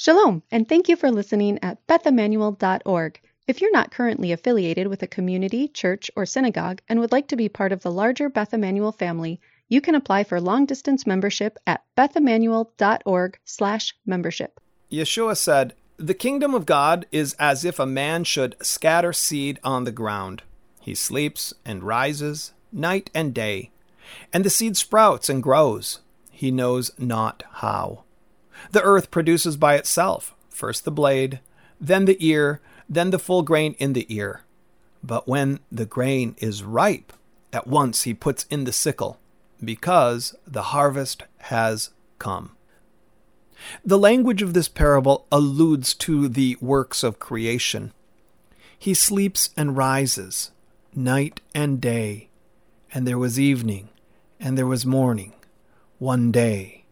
Shalom, and thank you for listening at bethimmanuel.org. If you're not currently affiliated with a community, church, or synagogue and would like to be part of the larger Beth Immanuel family, you can apply for long-distance membership at bethimmanuel.org/membership. Yeshua said, "The kingdom of God is as if a man should scatter seed on the ground. He sleeps and rises night and day, and the seed sprouts and grows. He knows not how." The earth produces by itself first the blade, then the ear, then the full grain in the ear. But when the grain is ripe, at once he puts in the sickle, because the harvest has come. The language of this parable alludes to the works of creation. He sleeps and rises, night and day, and there was evening, and there was morning, one day.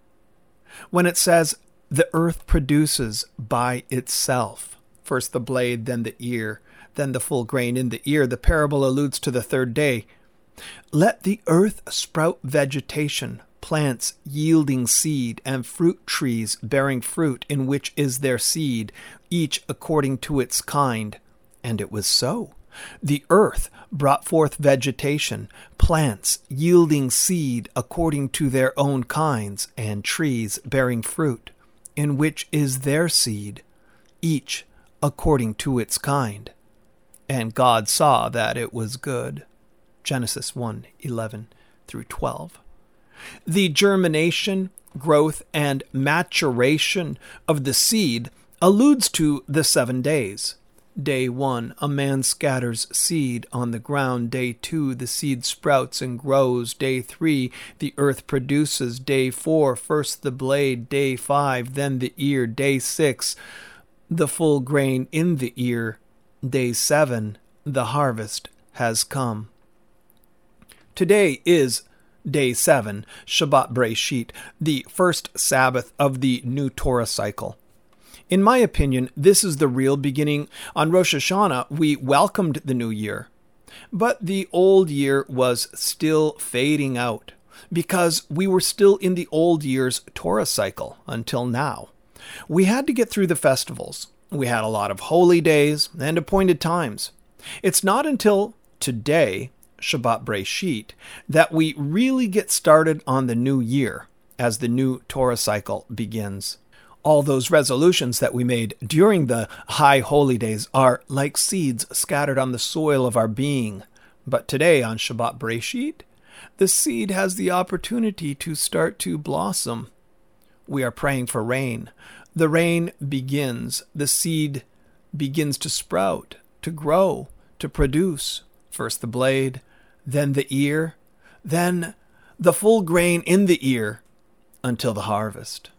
When it says, the earth produces by itself, first the blade, then the ear, then the full grain in the ear, the parable alludes to the third day. Let the earth sprout vegetation, plants yielding seed, and fruit trees bearing fruit in which is their seed, each according to its kind. And it was so. The earth brought forth vegetation, plants yielding seed according to their own kinds, and trees bearing fruit, in which is their seed, each according to its kind. And God saw that it was good. Genesis 1 11 through 12. The germination, growth, and maturation of the seed alludes to the seven days. Day 1, a man scatters seed on the ground. Day 2, the seed sprouts and grows. Day 3, the earth produces. Day 4, first the blade. Day 5, then the ear. Day 6, the full grain in the ear. Day 7, the harvest has come. Today is day 7, Shabbat Breshit, the first Sabbath of the new Torah cycle. In my opinion, this is the real beginning. On Rosh Hashanah, we welcomed the new year, but the old year was still fading out because we were still in the old year's Torah cycle until now. We had to get through the festivals. We had a lot of holy days and appointed times. It's not until today, Shabbat Breshit, that we really get started on the new year as the new Torah cycle begins all those resolutions that we made during the high holy days are like seeds scattered on the soil of our being. But today, on Shabbat Breshit, the seed has the opportunity to start to blossom. We are praying for rain. The rain begins, the seed begins to sprout, to grow, to produce. First the blade, then the ear, then the full grain in the ear until the harvest.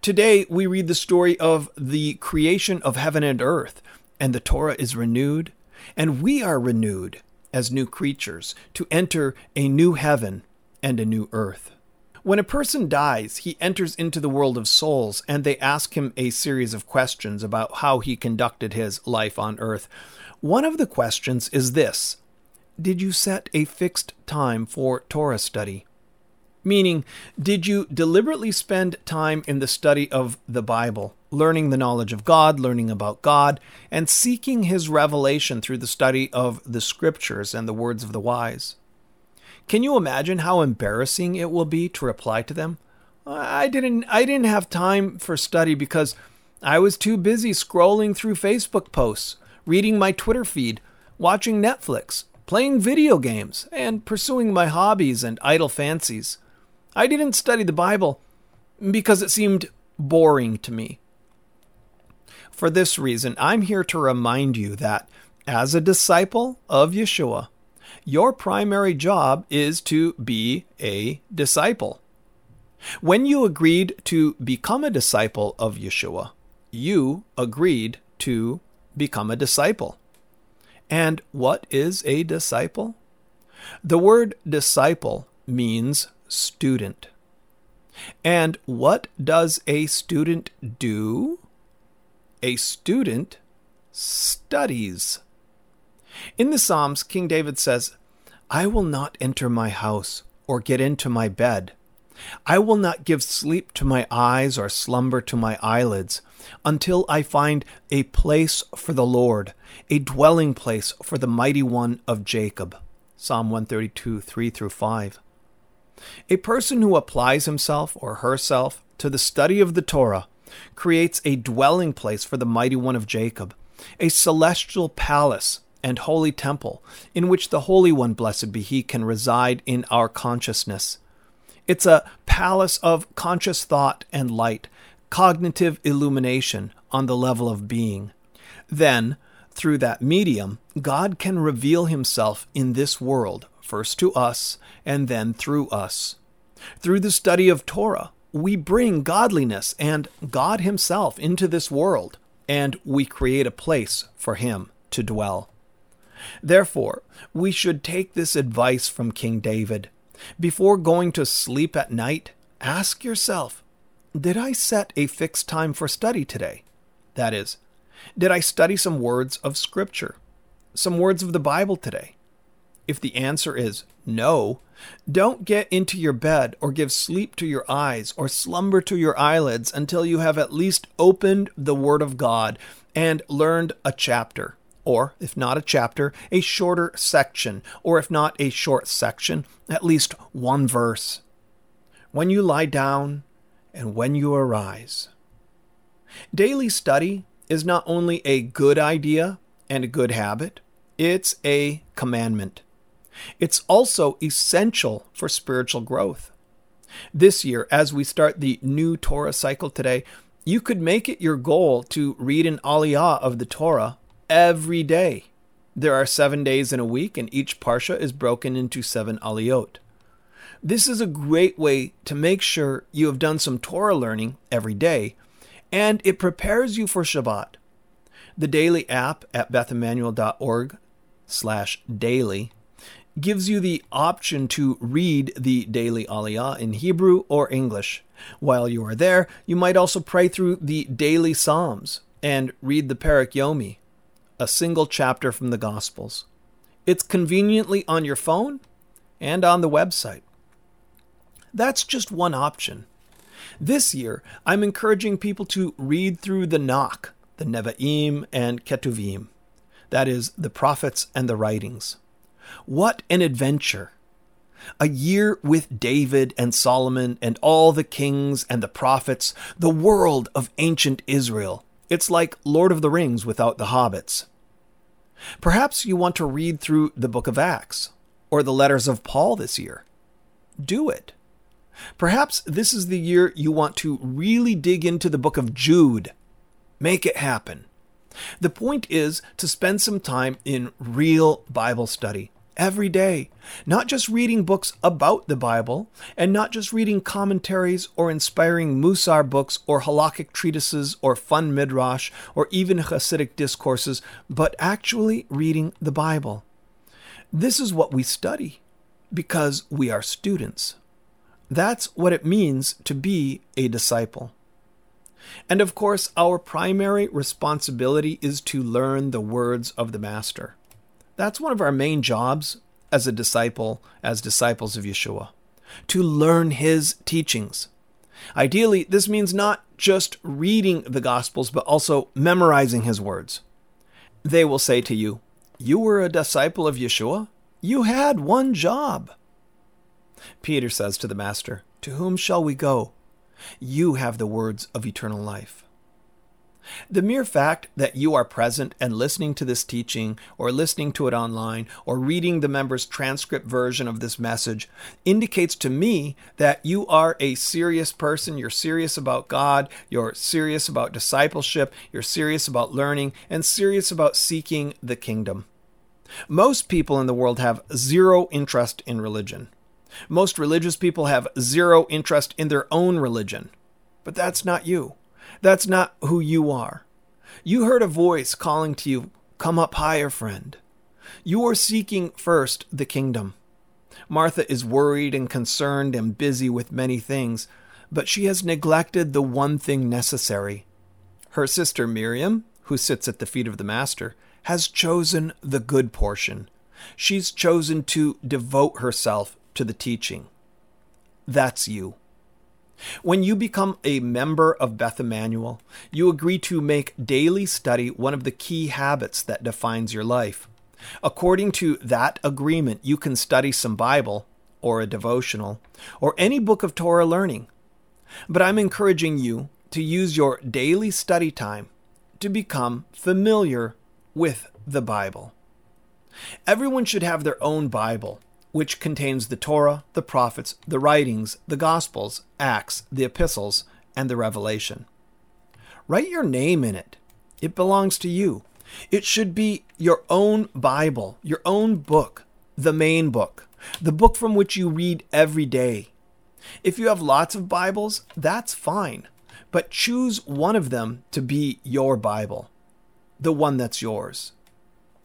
Today, we read the story of the creation of heaven and earth, and the Torah is renewed, and we are renewed as new creatures to enter a new heaven and a new earth. When a person dies, he enters into the world of souls, and they ask him a series of questions about how he conducted his life on earth. One of the questions is this Did you set a fixed time for Torah study? Meaning, did you deliberately spend time in the study of the Bible, learning the knowledge of God, learning about God, and seeking His revelation through the study of the Scriptures and the words of the wise? Can you imagine how embarrassing it will be to reply to them? I didn't I didn't have time for study because I was too busy scrolling through Facebook posts, reading my Twitter feed, watching Netflix, playing video games, and pursuing my hobbies and idle fancies. I didn't study the Bible because it seemed boring to me. For this reason, I'm here to remind you that as a disciple of Yeshua, your primary job is to be a disciple. When you agreed to become a disciple of Yeshua, you agreed to become a disciple. And what is a disciple? The word disciple means student. And what does a student do? A student studies. In the Psalms, King David says, I will not enter my house or get into my bed I will not give sleep to my eyes or slumber to my eyelids until I find a place for the Lord, a dwelling place for the mighty one of Jacob. Psalm 132, 3 through 5. A person who applies himself or herself to the study of the Torah creates a dwelling place for the mighty one of Jacob, a celestial palace and holy temple in which the Holy One, blessed be He, can reside in our consciousness. It's a palace of conscious thought and light, cognitive illumination on the level of being. Then, through that medium, God can reveal Himself in this world, first to us and then through us. Through the study of Torah, we bring godliness and God Himself into this world, and we create a place for Him to dwell. Therefore, we should take this advice from King David. Before going to sleep at night, ask yourself Did I set a fixed time for study today? That is, did I study some words of Scripture, some words of the Bible today? If the answer is no, don't get into your bed or give sleep to your eyes or slumber to your eyelids until you have at least opened the Word of God and learned a chapter or if not a chapter, a shorter section, or if not a short section, at least one verse. When you lie down and when you arise. Daily study is not only a good idea and a good habit, it's a commandment. It's also essential for spiritual growth. This year, as we start the new Torah cycle today, you could make it your goal to read an aliyah of the Torah every day. There are seven days in a week, and each parsha is broken into seven aliyot. This is a great way to make sure you have done some Torah learning every day, and it prepares you for Shabbat. The daily app at bethimmanuel.org slash daily gives you the option to read the daily aliyah in Hebrew or English. While you are there, you might also pray through the daily Psalms and read the Perek Yomi a single chapter from the Gospels. It's conveniently on your phone and on the website. That's just one option. This year, I'm encouraging people to read through the Nach, the Nevi'im and Ketuvim, that is, the prophets and the writings. What an adventure! A year with David and Solomon and all the kings and the prophets, the world of ancient Israel. It's like Lord of the Rings without the hobbits. Perhaps you want to read through the book of Acts or the letters of Paul this year. Do it. Perhaps this is the year you want to really dig into the book of Jude. Make it happen. The point is to spend some time in real Bible study every day, not just reading books about the Bible, and not just reading commentaries or inspiring Musar books or halakhic treatises or fun midrash or even Hasidic discourses, but actually reading the Bible. This is what we study because we are students. That's what it means to be a disciple. And of course, our primary responsibility is to learn the words of the Master. That's one of our main jobs as a disciple, as disciples of Yeshua, to learn his teachings. Ideally, this means not just reading the Gospels, but also memorizing his words. They will say to you, You were a disciple of Yeshua? You had one job. Peter says to the Master, To whom shall we go? You have the words of eternal life. The mere fact that you are present and listening to this teaching, or listening to it online, or reading the member's transcript version of this message indicates to me that you are a serious person. You're serious about God, you're serious about discipleship, you're serious about learning, and serious about seeking the kingdom. Most people in the world have zero interest in religion. Most religious people have zero interest in their own religion. But that's not you. That's not who you are. You heard a voice calling to you, Come up higher, friend. You are seeking first the kingdom. Martha is worried and concerned and busy with many things, but she has neglected the one thing necessary. Her sister Miriam, who sits at the feet of the Master, has chosen the good portion. She's chosen to devote herself to the teaching. That's you. When you become a member of Beth Immanuel, you agree to make daily study one of the key habits that defines your life. According to that agreement, you can study some Bible, or a devotional, or any book of Torah learning. But I'm encouraging you to use your daily study time to become familiar with the Bible. Everyone should have their own Bible, which contains the Torah, the prophets, the writings, the Gospels, Acts, the epistles, and the Revelation. Write your name in it. It belongs to you. It should be your own Bible, your own book, the main book, the book from which you read every day. If you have lots of Bibles, that's fine, but choose one of them to be your Bible, the one that's yours.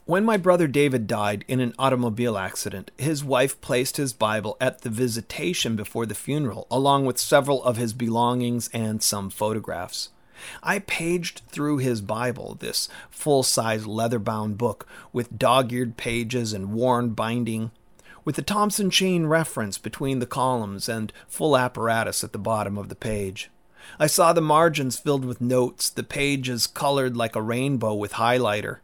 When my brother David died in an automobile accident, his wife placed his Bible at the visitation before the funeral, along with several of his belongings and some photographs. I paged through his Bible, this full size leather bound book with dog eared pages and worn binding, with the Thompson chain reference between the columns and full apparatus at the bottom of the page. I saw the margins filled with notes, the pages colored like a rainbow with highlighter.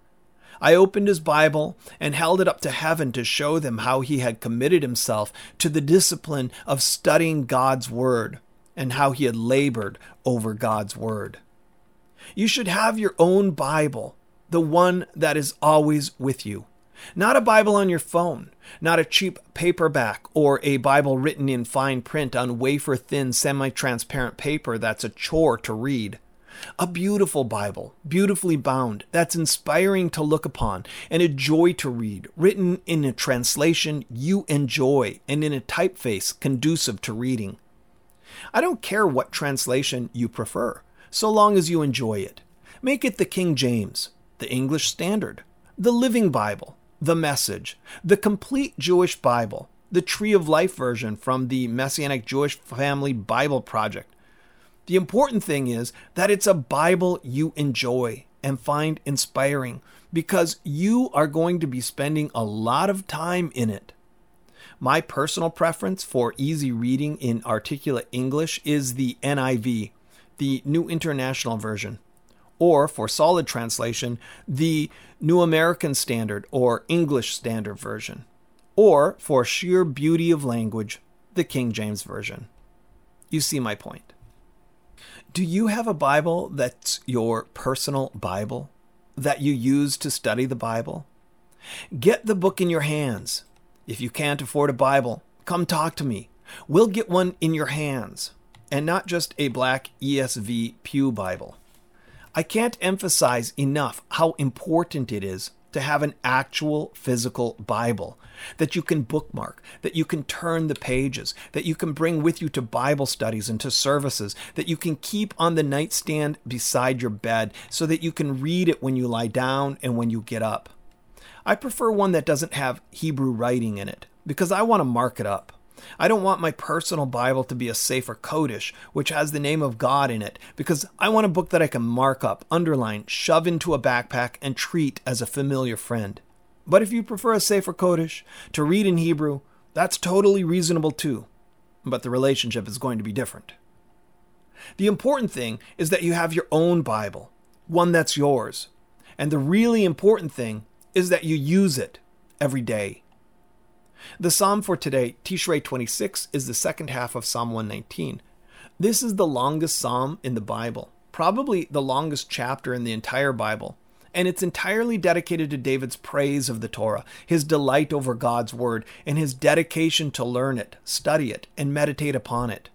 I opened his Bible and held it up to heaven to show them how he had committed himself to the discipline of studying God's Word and how he had labored over God's Word. You should have your own Bible, the one that is always with you. Not a Bible on your phone, not a cheap paperback or a Bible written in fine print on wafer thin, semi transparent paper that's a chore to read. A beautiful Bible, beautifully bound, that's inspiring to look upon and a joy to read, written in a translation you enjoy and in a typeface conducive to reading. I don't care what translation you prefer, so long as you enjoy it. Make it the King James, the English Standard, the Living Bible, the Message, the Complete Jewish Bible, the Tree of Life version from the Messianic Jewish Family Bible Project, the important thing is that it's a Bible you enjoy and find inspiring because you are going to be spending a lot of time in it. My personal preference for easy reading in articulate English is the NIV, the New International Version, or for solid translation, the New American Standard or English Standard Version, or for sheer beauty of language, the King James Version. You see my point. Do you have a Bible that's your personal Bible that you use to study the Bible? Get the book in your hands. If you can't afford a Bible, come talk to me. We'll get one in your hands, and not just a black ESV Pew Bible. I can't emphasize enough how important it is to have an actual physical Bible that you can bookmark, that you can turn the pages, that you can bring with you to Bible studies and to services, that you can keep on the nightstand beside your bed so that you can read it when you lie down and when you get up. I prefer one that doesn't have Hebrew writing in it because I want to mark it up. I don't want my personal Bible to be a Sefer Kodesh, which has the name of God in it, because I want a book that I can mark up, underline, shove into a backpack, and treat as a familiar friend. But if you prefer a Sefer Kodesh to read in Hebrew, that's totally reasonable too. But the relationship is going to be different. The important thing is that you have your own Bible, one that's yours. And the really important thing is that you use it every day. The psalm for today, Tishrei 26, is the second half of Psalm 119. This is the longest psalm in the Bible, probably the longest chapter in the entire Bible, and it's entirely dedicated to David's praise of the Torah, his delight over God's word, and his dedication to learn it, study it, and meditate upon it.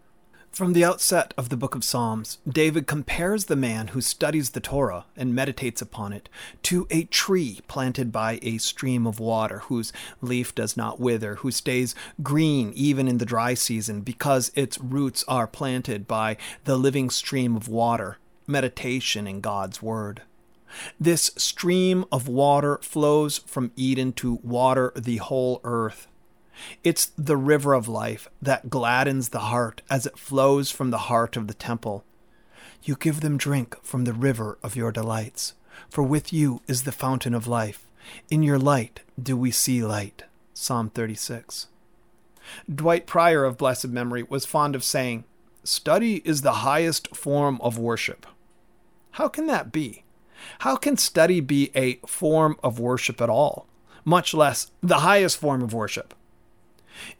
From the outset of the book of Psalms, David compares the man who studies the Torah and meditates upon it to a tree planted by a stream of water, whose leaf does not wither, who stays green even in the dry season, because its roots are planted by the living stream of water, meditation in God's Word. This stream of water flows from Eden to water the whole earth. It's the river of life that gladdens the heart as it flows from the heart of the temple. You give them drink from the river of your delights, for with you is the fountain of life. In your light do we see light. Psalm 36. Dwight Pryor of blessed memory was fond of saying, study is the highest form of worship. How can that be? How can study be a form of worship at all, much less the highest form of worship?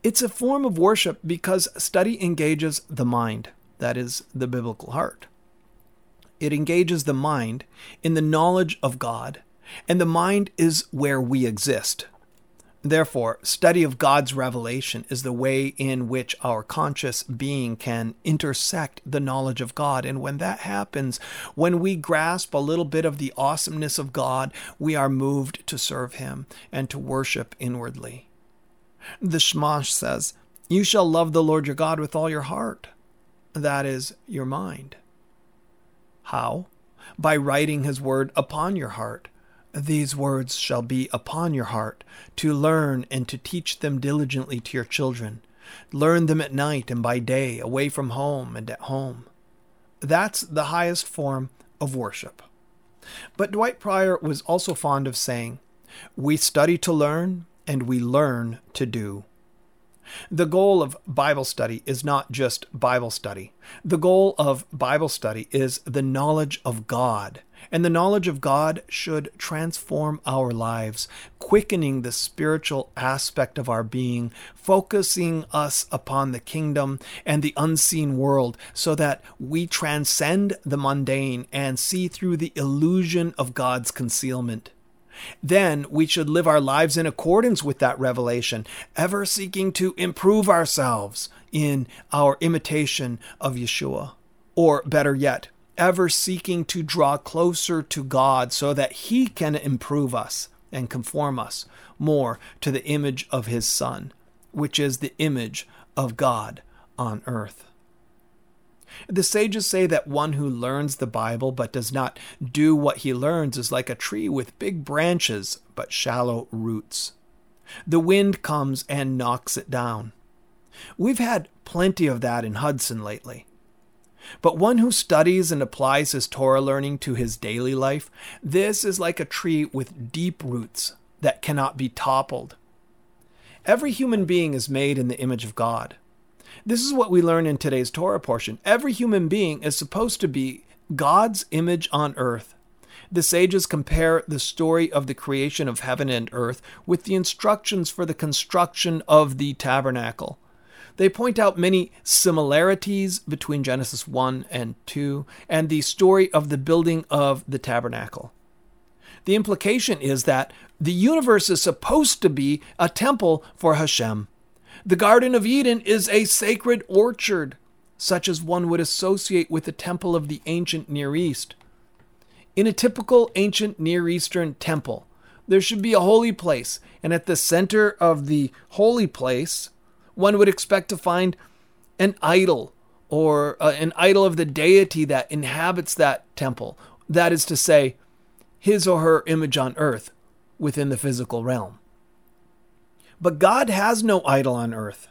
It's a form of worship because study engages the mind, that is, the biblical heart. It engages the mind in the knowledge of God, and the mind is where we exist. Therefore, study of God's revelation is the way in which our conscious being can intersect the knowledge of God. And when that happens, when we grasp a little bit of the awesomeness of God, we are moved to serve Him and to worship inwardly. The Shema says, You shall love the Lord your God with all your heart. That is your mind. How? By writing His word upon your heart these words shall be upon your heart, to learn and to teach them diligently to your children. Learn them at night and by day, away from home and at home. That's the highest form of worship. But Dwight Pryor was also fond of saying, We study to learn, and we learn to do. The goal of Bible study is not just Bible study. The goal of Bible study is the knowledge of God. And the knowledge of God should transform our lives, quickening the spiritual aspect of our being, focusing us upon the kingdom and the unseen world, so that we transcend the mundane and see through the illusion of God's concealment then we should live our lives in accordance with that revelation, ever seeking to improve ourselves in our imitation of Yeshua. Or better yet, ever seeking to draw closer to God so that He can improve us and conform us more to the image of His Son, which is the image of God on earth. The sages say that one who learns the Bible but does not do what he learns is like a tree with big branches but shallow roots. The wind comes and knocks it down. We've had plenty of that in Hudson lately. But one who studies and applies his Torah learning to his daily life, this is like a tree with deep roots that cannot be toppled. Every human being is made in the image of God. This is what we learn in today's Torah portion. Every human being is supposed to be God's image on earth. The sages compare the story of the creation of heaven and earth with the instructions for the construction of the tabernacle. They point out many similarities between Genesis 1 and 2 and the story of the building of the tabernacle. The implication is that the universe is supposed to be a temple for Hashem. The Garden of Eden is a sacred orchard, such as one would associate with the temple of the ancient Near East. In a typical ancient Near Eastern temple, there should be a holy place, and at the center of the holy place, one would expect to find an idol or uh, an idol of the deity that inhabits that temple. That is to say, his or her image on earth within the physical realm. But God has no idol on earth,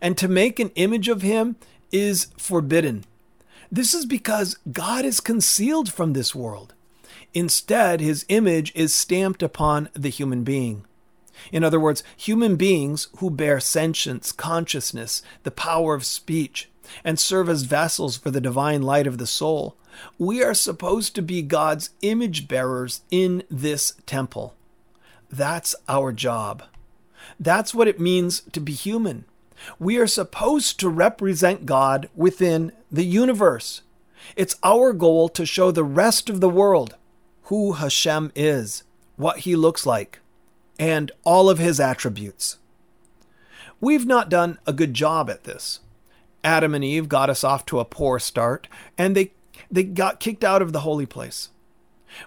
and to make an image of him is forbidden. This is because God is concealed from this world. Instead, his image is stamped upon the human being. In other words, human beings who bear sentience, consciousness, the power of speech, and serve as vessels for the divine light of the soul, we are supposed to be God's image bearers in this temple. That's our job. That's what it means to be human. We are supposed to represent God within the universe. It's our goal to show the rest of the world who Hashem is, what he looks like, and all of his attributes. We've not done a good job at this. Adam and Eve got us off to a poor start, and they, they got kicked out of the holy place.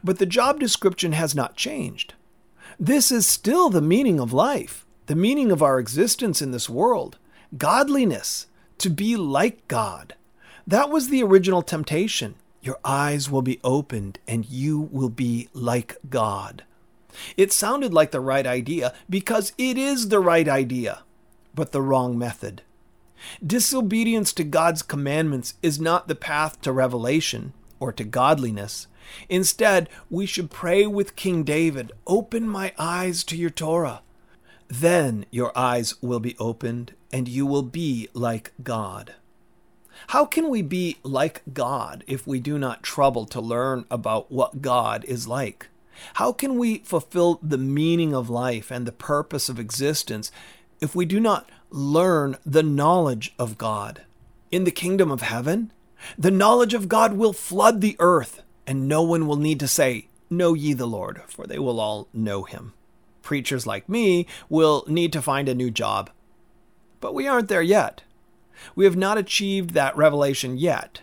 But the job description has not changed. This is still the meaning of life, the meaning of our existence in this world godliness, to be like God. That was the original temptation. Your eyes will be opened and you will be like God. It sounded like the right idea because it is the right idea, but the wrong method. Disobedience to God's commandments is not the path to revelation or to godliness. Instead, we should pray with King David Open my eyes to your Torah. Then your eyes will be opened, and you will be like God. How can we be like God if we do not trouble to learn about what God is like? How can we fulfill the meaning of life and the purpose of existence if we do not learn the knowledge of God? In the kingdom of heaven, the knowledge of God will flood the earth, and no one will need to say, Know ye the Lord, for they will all know him. Preachers like me will need to find a new job. But we aren't there yet. We have not achieved that revelation yet.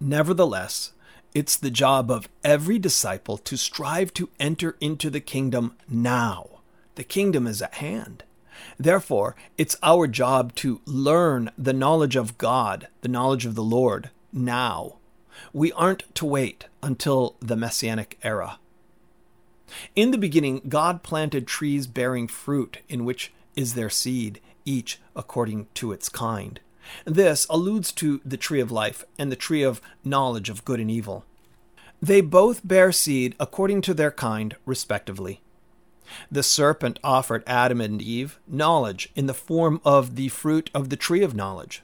Nevertheless, it's the job of every disciple to strive to enter into the kingdom now. The kingdom is at hand. Therefore, it's our job to learn the knowledge of God, the knowledge of the Lord, now. We aren't to wait until the Messianic era. In the beginning, God planted trees bearing fruit, in which is their seed, each according to its kind. This alludes to the tree of life and the tree of knowledge of good and evil. They both bear seed according to their kind, respectively. The serpent offered Adam and Eve knowledge in the form of the fruit of the tree of knowledge.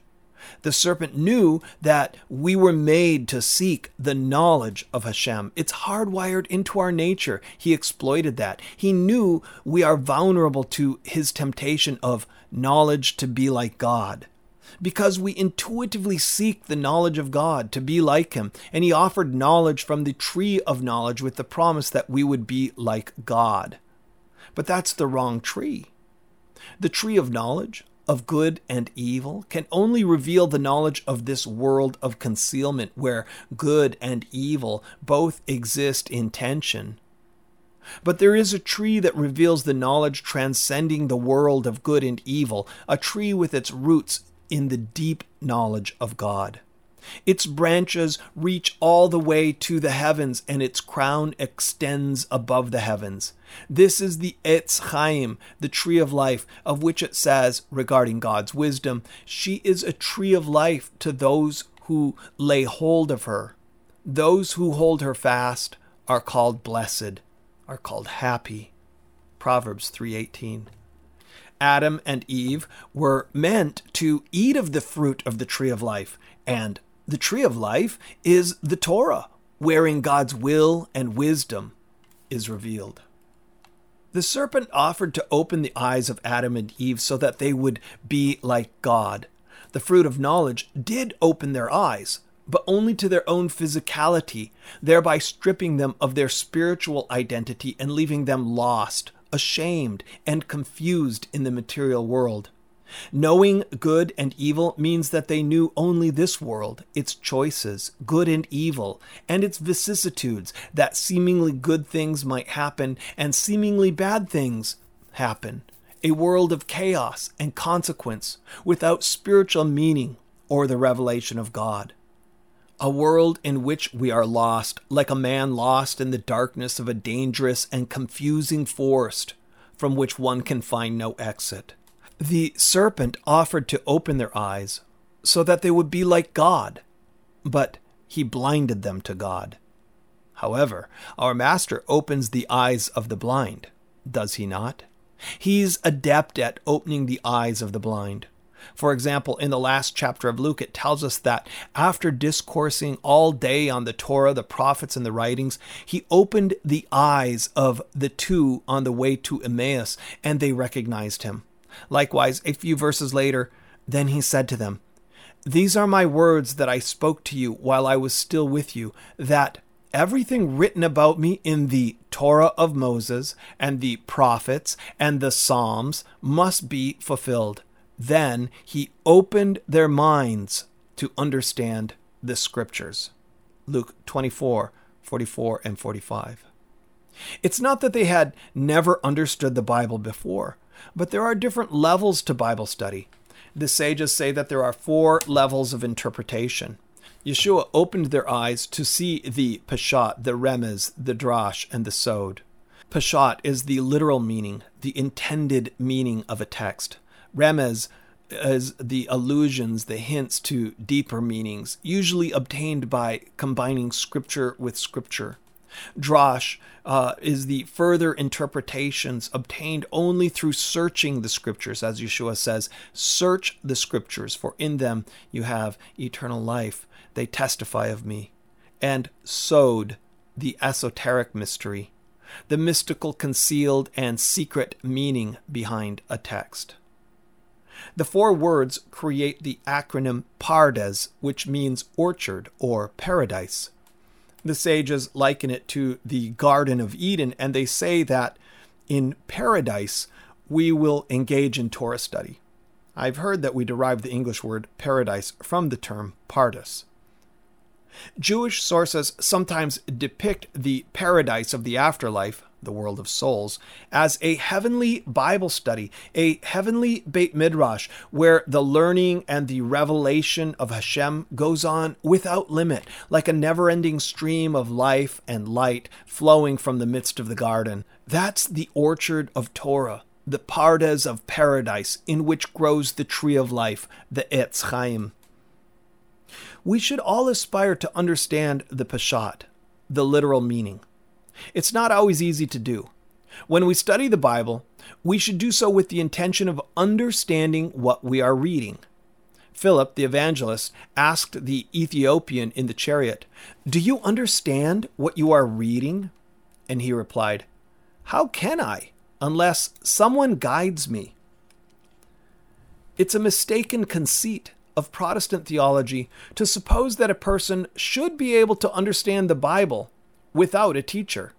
The serpent knew that we were made to seek the knowledge of Hashem. It's hardwired into our nature. He exploited that. He knew we are vulnerable to his temptation of knowledge to be like God. Because we intuitively seek the knowledge of God to be like Him, and He offered knowledge from the tree of knowledge with the promise that we would be like God. But that's the wrong tree. The tree of knowledge of good and evil can only reveal the knowledge of this world of concealment where good and evil both exist in tension. But there is a tree that reveals the knowledge transcending the world of good and evil, a tree with its roots in the deep knowledge of God. Its branches reach all the way to the heavens, and its crown extends above the heavens. This is the Etz Chaim, the tree of life, of which it says, regarding God's wisdom, she is a tree of life to those who lay hold of her. Those who hold her fast are called blessed, are called happy. Proverbs 3:18. Adam and Eve were meant to eat of the fruit of the tree of life, and the tree of life is the Torah, wherein God's will and wisdom is revealed. The serpent offered to open the eyes of Adam and Eve so that they would be like God. The fruit of knowledge did open their eyes, but only to their own physicality, thereby stripping them of their spiritual identity and leaving them lost, ashamed, and confused in the material world. Knowing good and evil means that they knew only this world, its choices, good and evil, and its vicissitudes, that seemingly good things might happen and seemingly bad things happen. A world of chaos and consequence without spiritual meaning or the revelation of God. A world in which we are lost, like a man lost in the darkness of a dangerous and confusing forest from which one can find no exit. The serpent offered to open their eyes so that they would be like God, but he blinded them to God. However, our Master opens the eyes of the blind, does he not? He's adept at opening the eyes of the blind. For example, in the last chapter of Luke, it tells us that after discoursing all day on the Torah, the prophets, and the writings, he opened the eyes of the two on the way to Emmaus, and they recognized him. Likewise, a few verses later, then he said to them, These are my words that I spoke to you while I was still with you, that everything written about me in the Torah of Moses and the prophets and the Psalms must be fulfilled. Then he opened their minds to understand the scriptures. Luke 24, 44, and 45. It's not that they had never understood the Bible before, but there are different levels to Bible study. The sages say that there are four levels of interpretation. Yeshua opened their eyes to see the Peshat, the Remez, the Drash, and the Sod. Peshat is the literal meaning, the intended meaning of a text. Remez is the allusions, the hints to deeper meanings, usually obtained by combining scripture with scripture. Drash uh, is the further interpretations obtained only through searching the scriptures, as Yeshua says, Search the scriptures, for in them you have eternal life. They testify of me. And Sod the esoteric mystery, the mystical, concealed, and secret meaning behind a text. The four words create the acronym PARDES, which means orchard or paradise. The sages liken it to the Garden of Eden, and they say that in paradise we will engage in Torah study. I've heard that we derive the English word paradise from the term pardes. Jewish sources sometimes depict the paradise of the afterlife, the world of souls, as a heavenly Bible study, a heavenly Beit Midrash, where the learning and the revelation of Hashem goes on without limit, like a never ending stream of life and light flowing from the midst of the garden. That's the orchard of Torah, the pardes of paradise, in which grows the tree of life, the Etz Chaim we should all aspire to understand the Peshat, the literal meaning. It's not always easy to do. When we study the Bible, we should do so with the intention of understanding what we are reading. Philip, the evangelist, asked the Ethiopian in the chariot, Do you understand what you are reading? And he replied, How can I, unless someone guides me? It's a mistaken conceit of Protestant theology to suppose that a person should be able to understand the Bible without a teacher.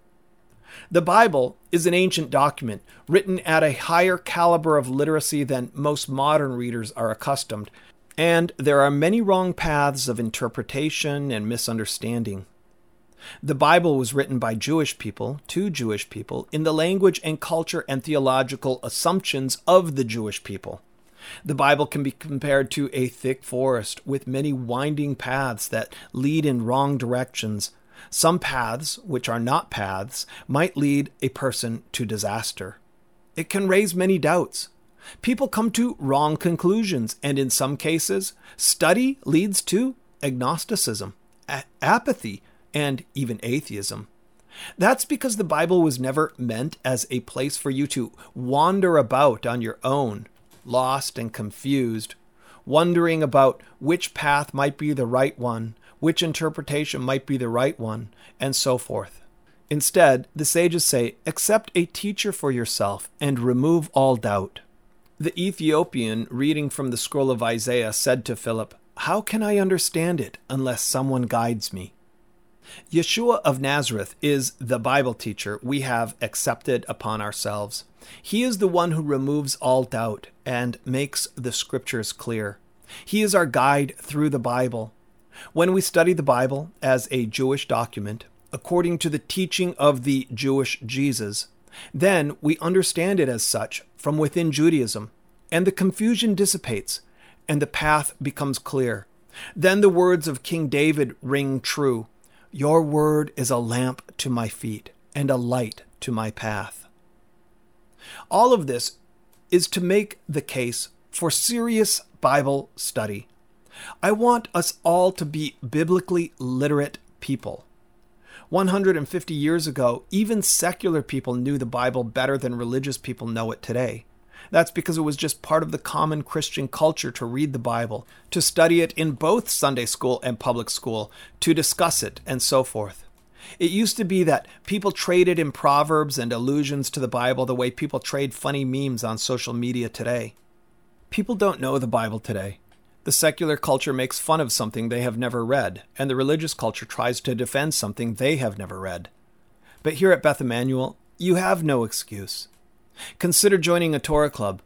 The Bible is an ancient document written at a higher caliber of literacy than most modern readers are accustomed, and there are many wrong paths of interpretation and misunderstanding. The Bible was written by Jewish people to Jewish people in the language and culture and theological assumptions of the Jewish people. The Bible can be compared to a thick forest with many winding paths that lead in wrong directions. Some paths, which are not paths, might lead a person to disaster. It can raise many doubts. People come to wrong conclusions, and in some cases, study leads to agnosticism, a- apathy, and even atheism. That's because the Bible was never meant as a place for you to wander about on your own lost and confused, wondering about which path might be the right one, which interpretation might be the right one, and so forth. Instead, the sages say, accept a teacher for yourself and remove all doubt. The Ethiopian, reading from the scroll of Isaiah, said to Philip, How can I understand it unless someone guides me? Yeshua of Nazareth is the Bible teacher we have accepted upon ourselves. He is the one who removes all doubt and makes the scriptures clear. He is our guide through the Bible. When we study the Bible as a Jewish document, according to the teaching of the Jewish Jesus, then we understand it as such from within Judaism, and the confusion dissipates, and the path becomes clear. Then the words of King David ring true Your word is a lamp to my feet and a light to my path. All of this is to make the case for serious Bible study. I want us all to be biblically literate people. 150 years ago, even secular people knew the Bible better than religious people know it today. That's because it was just part of the common Christian culture to read the Bible, to study it in both Sunday school and public school, to discuss it, and so forth. It used to be that people traded in proverbs and allusions to the Bible the way people trade funny memes on social media today. People don't know the Bible today. The secular culture makes fun of something they have never read, and the religious culture tries to defend something they have never read. But here at Beth Immanuel, you have no excuse. Consider joining a Torah club.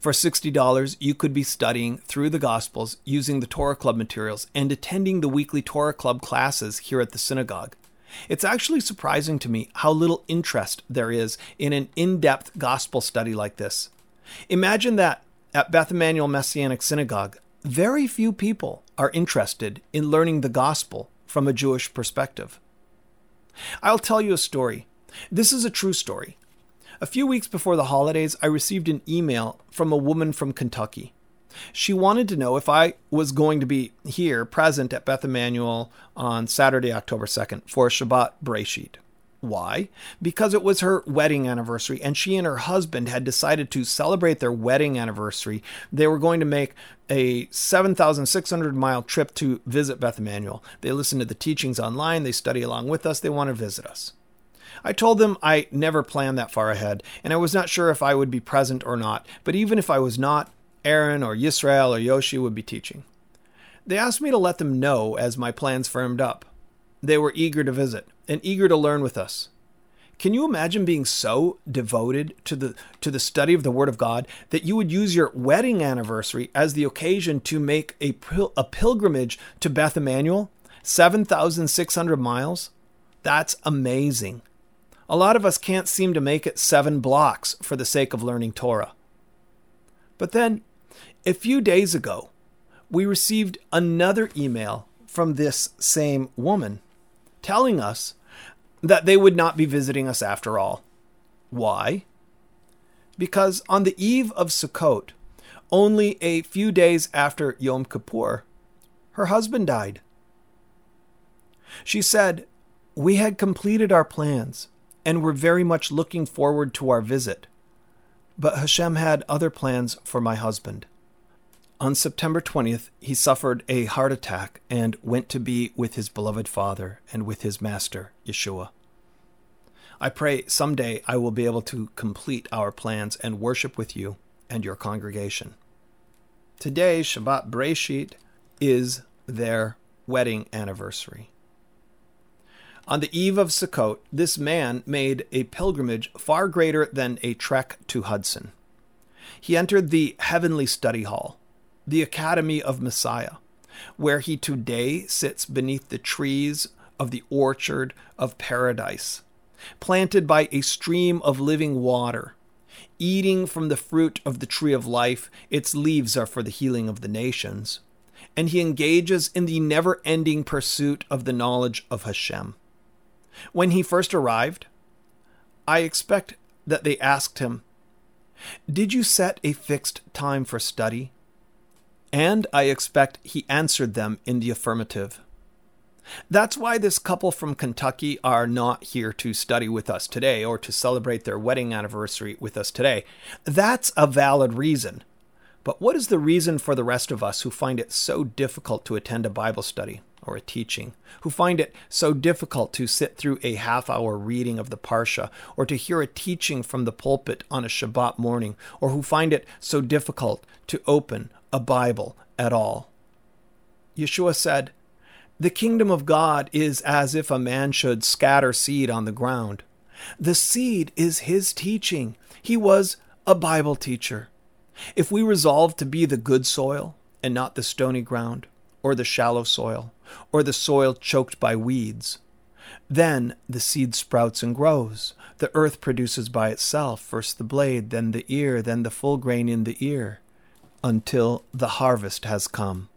For $60, you could be studying through the Gospels using the Torah Club materials and attending the weekly Torah Club classes here at the synagogue. It's actually surprising to me how little interest there is in an in depth gospel study like this. Imagine that at Beth Immanuel Messianic Synagogue, very few people are interested in learning the gospel from a Jewish perspective. I'll tell you a story. This is a true story. A few weeks before the holidays, I received an email from a woman from Kentucky. She wanted to know if I was going to be here present at Beth Immanuel on Saturday, October 2nd for Shabbat Breshit. Why? Because it was her wedding anniversary, and she and her husband had decided to celebrate their wedding anniversary. They were going to make a 7,600 mile trip to visit Beth Immanuel. They listen to the teachings online, they study along with us, they want to visit us. I told them I never planned that far ahead, and I was not sure if I would be present or not, but even if I was not, Aaron or Yisrael or Yoshi would be teaching. They asked me to let them know as my plans firmed up. They were eager to visit and eager to learn with us. Can you imagine being so devoted to the to the study of the Word of God that you would use your wedding anniversary as the occasion to make a pil- a pilgrimage to Beth Immanuel, seven thousand six hundred miles? That's amazing. A lot of us can't seem to make it seven blocks for the sake of learning Torah. But then, a few days ago, we received another email from this same woman telling us that they would not be visiting us after all. Why? Because on the eve of Sukkot, only a few days after Yom Kippur, her husband died. She said, We had completed our plans and were very much looking forward to our visit, but Hashem had other plans for my husband. On September 20th, he suffered a heart attack and went to be with his beloved Father and with his Master, Yeshua. I pray someday I will be able to complete our plans and worship with you and your congregation. Today, Shabbat Breshit, is their wedding anniversary. On the eve of Sukkot, this man made a pilgrimage far greater than a trek to Hudson. He entered the heavenly study hall the Academy of Messiah, where he today sits beneath the trees of the orchard of paradise, planted by a stream of living water. Eating from the fruit of the tree of life, its leaves are for the healing of the nations. And he engages in the never ending pursuit of the knowledge of Hashem. When he first arrived, I expect that they asked him, Did you set a fixed time for study? And I expect he answered them in the affirmative. That's why this couple from Kentucky are not here to study with us today or to celebrate their wedding anniversary with us today. That's a valid reason. But what is the reason for the rest of us who find it so difficult to attend a Bible study or a teaching, who find it so difficult to sit through a half hour reading of the Parsha or to hear a teaching from the pulpit on a Shabbat morning, or who find it so difficult to open a Bible at all. Yeshua said, The kingdom of God is as if a man should scatter seed on the ground. The seed is his teaching. He was a Bible teacher. If we resolve to be the good soil and not the stony ground, or the shallow soil, or the soil choked by weeds, then the seed sprouts and grows. The earth produces by itself first the blade, then the ear, then the full grain in the ear until the harvest has come.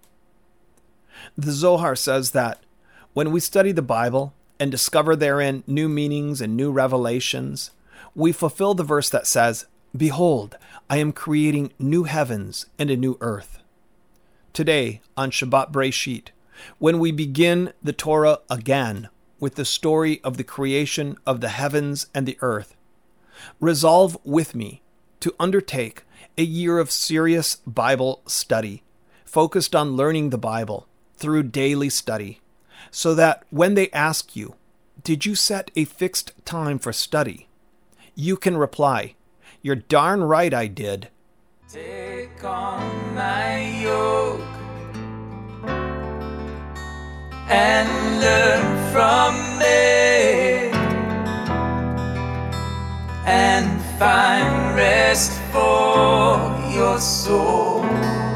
The Zohar says that when we study the Bible and discover therein new meanings and new revelations, we fulfill the verse that says, Behold, I am creating new heavens and a new earth. Today, on Shabbat Breshit, when we begin the Torah again with the story of the creation of the heavens and the earth, resolve with me to undertake a year of serious Bible study, focused on learning the Bible through daily study, so that when they ask you, Did you set a fixed time for study? you can reply, You're darn right I did. Take on my yoke and learn from me and find rest for your soul.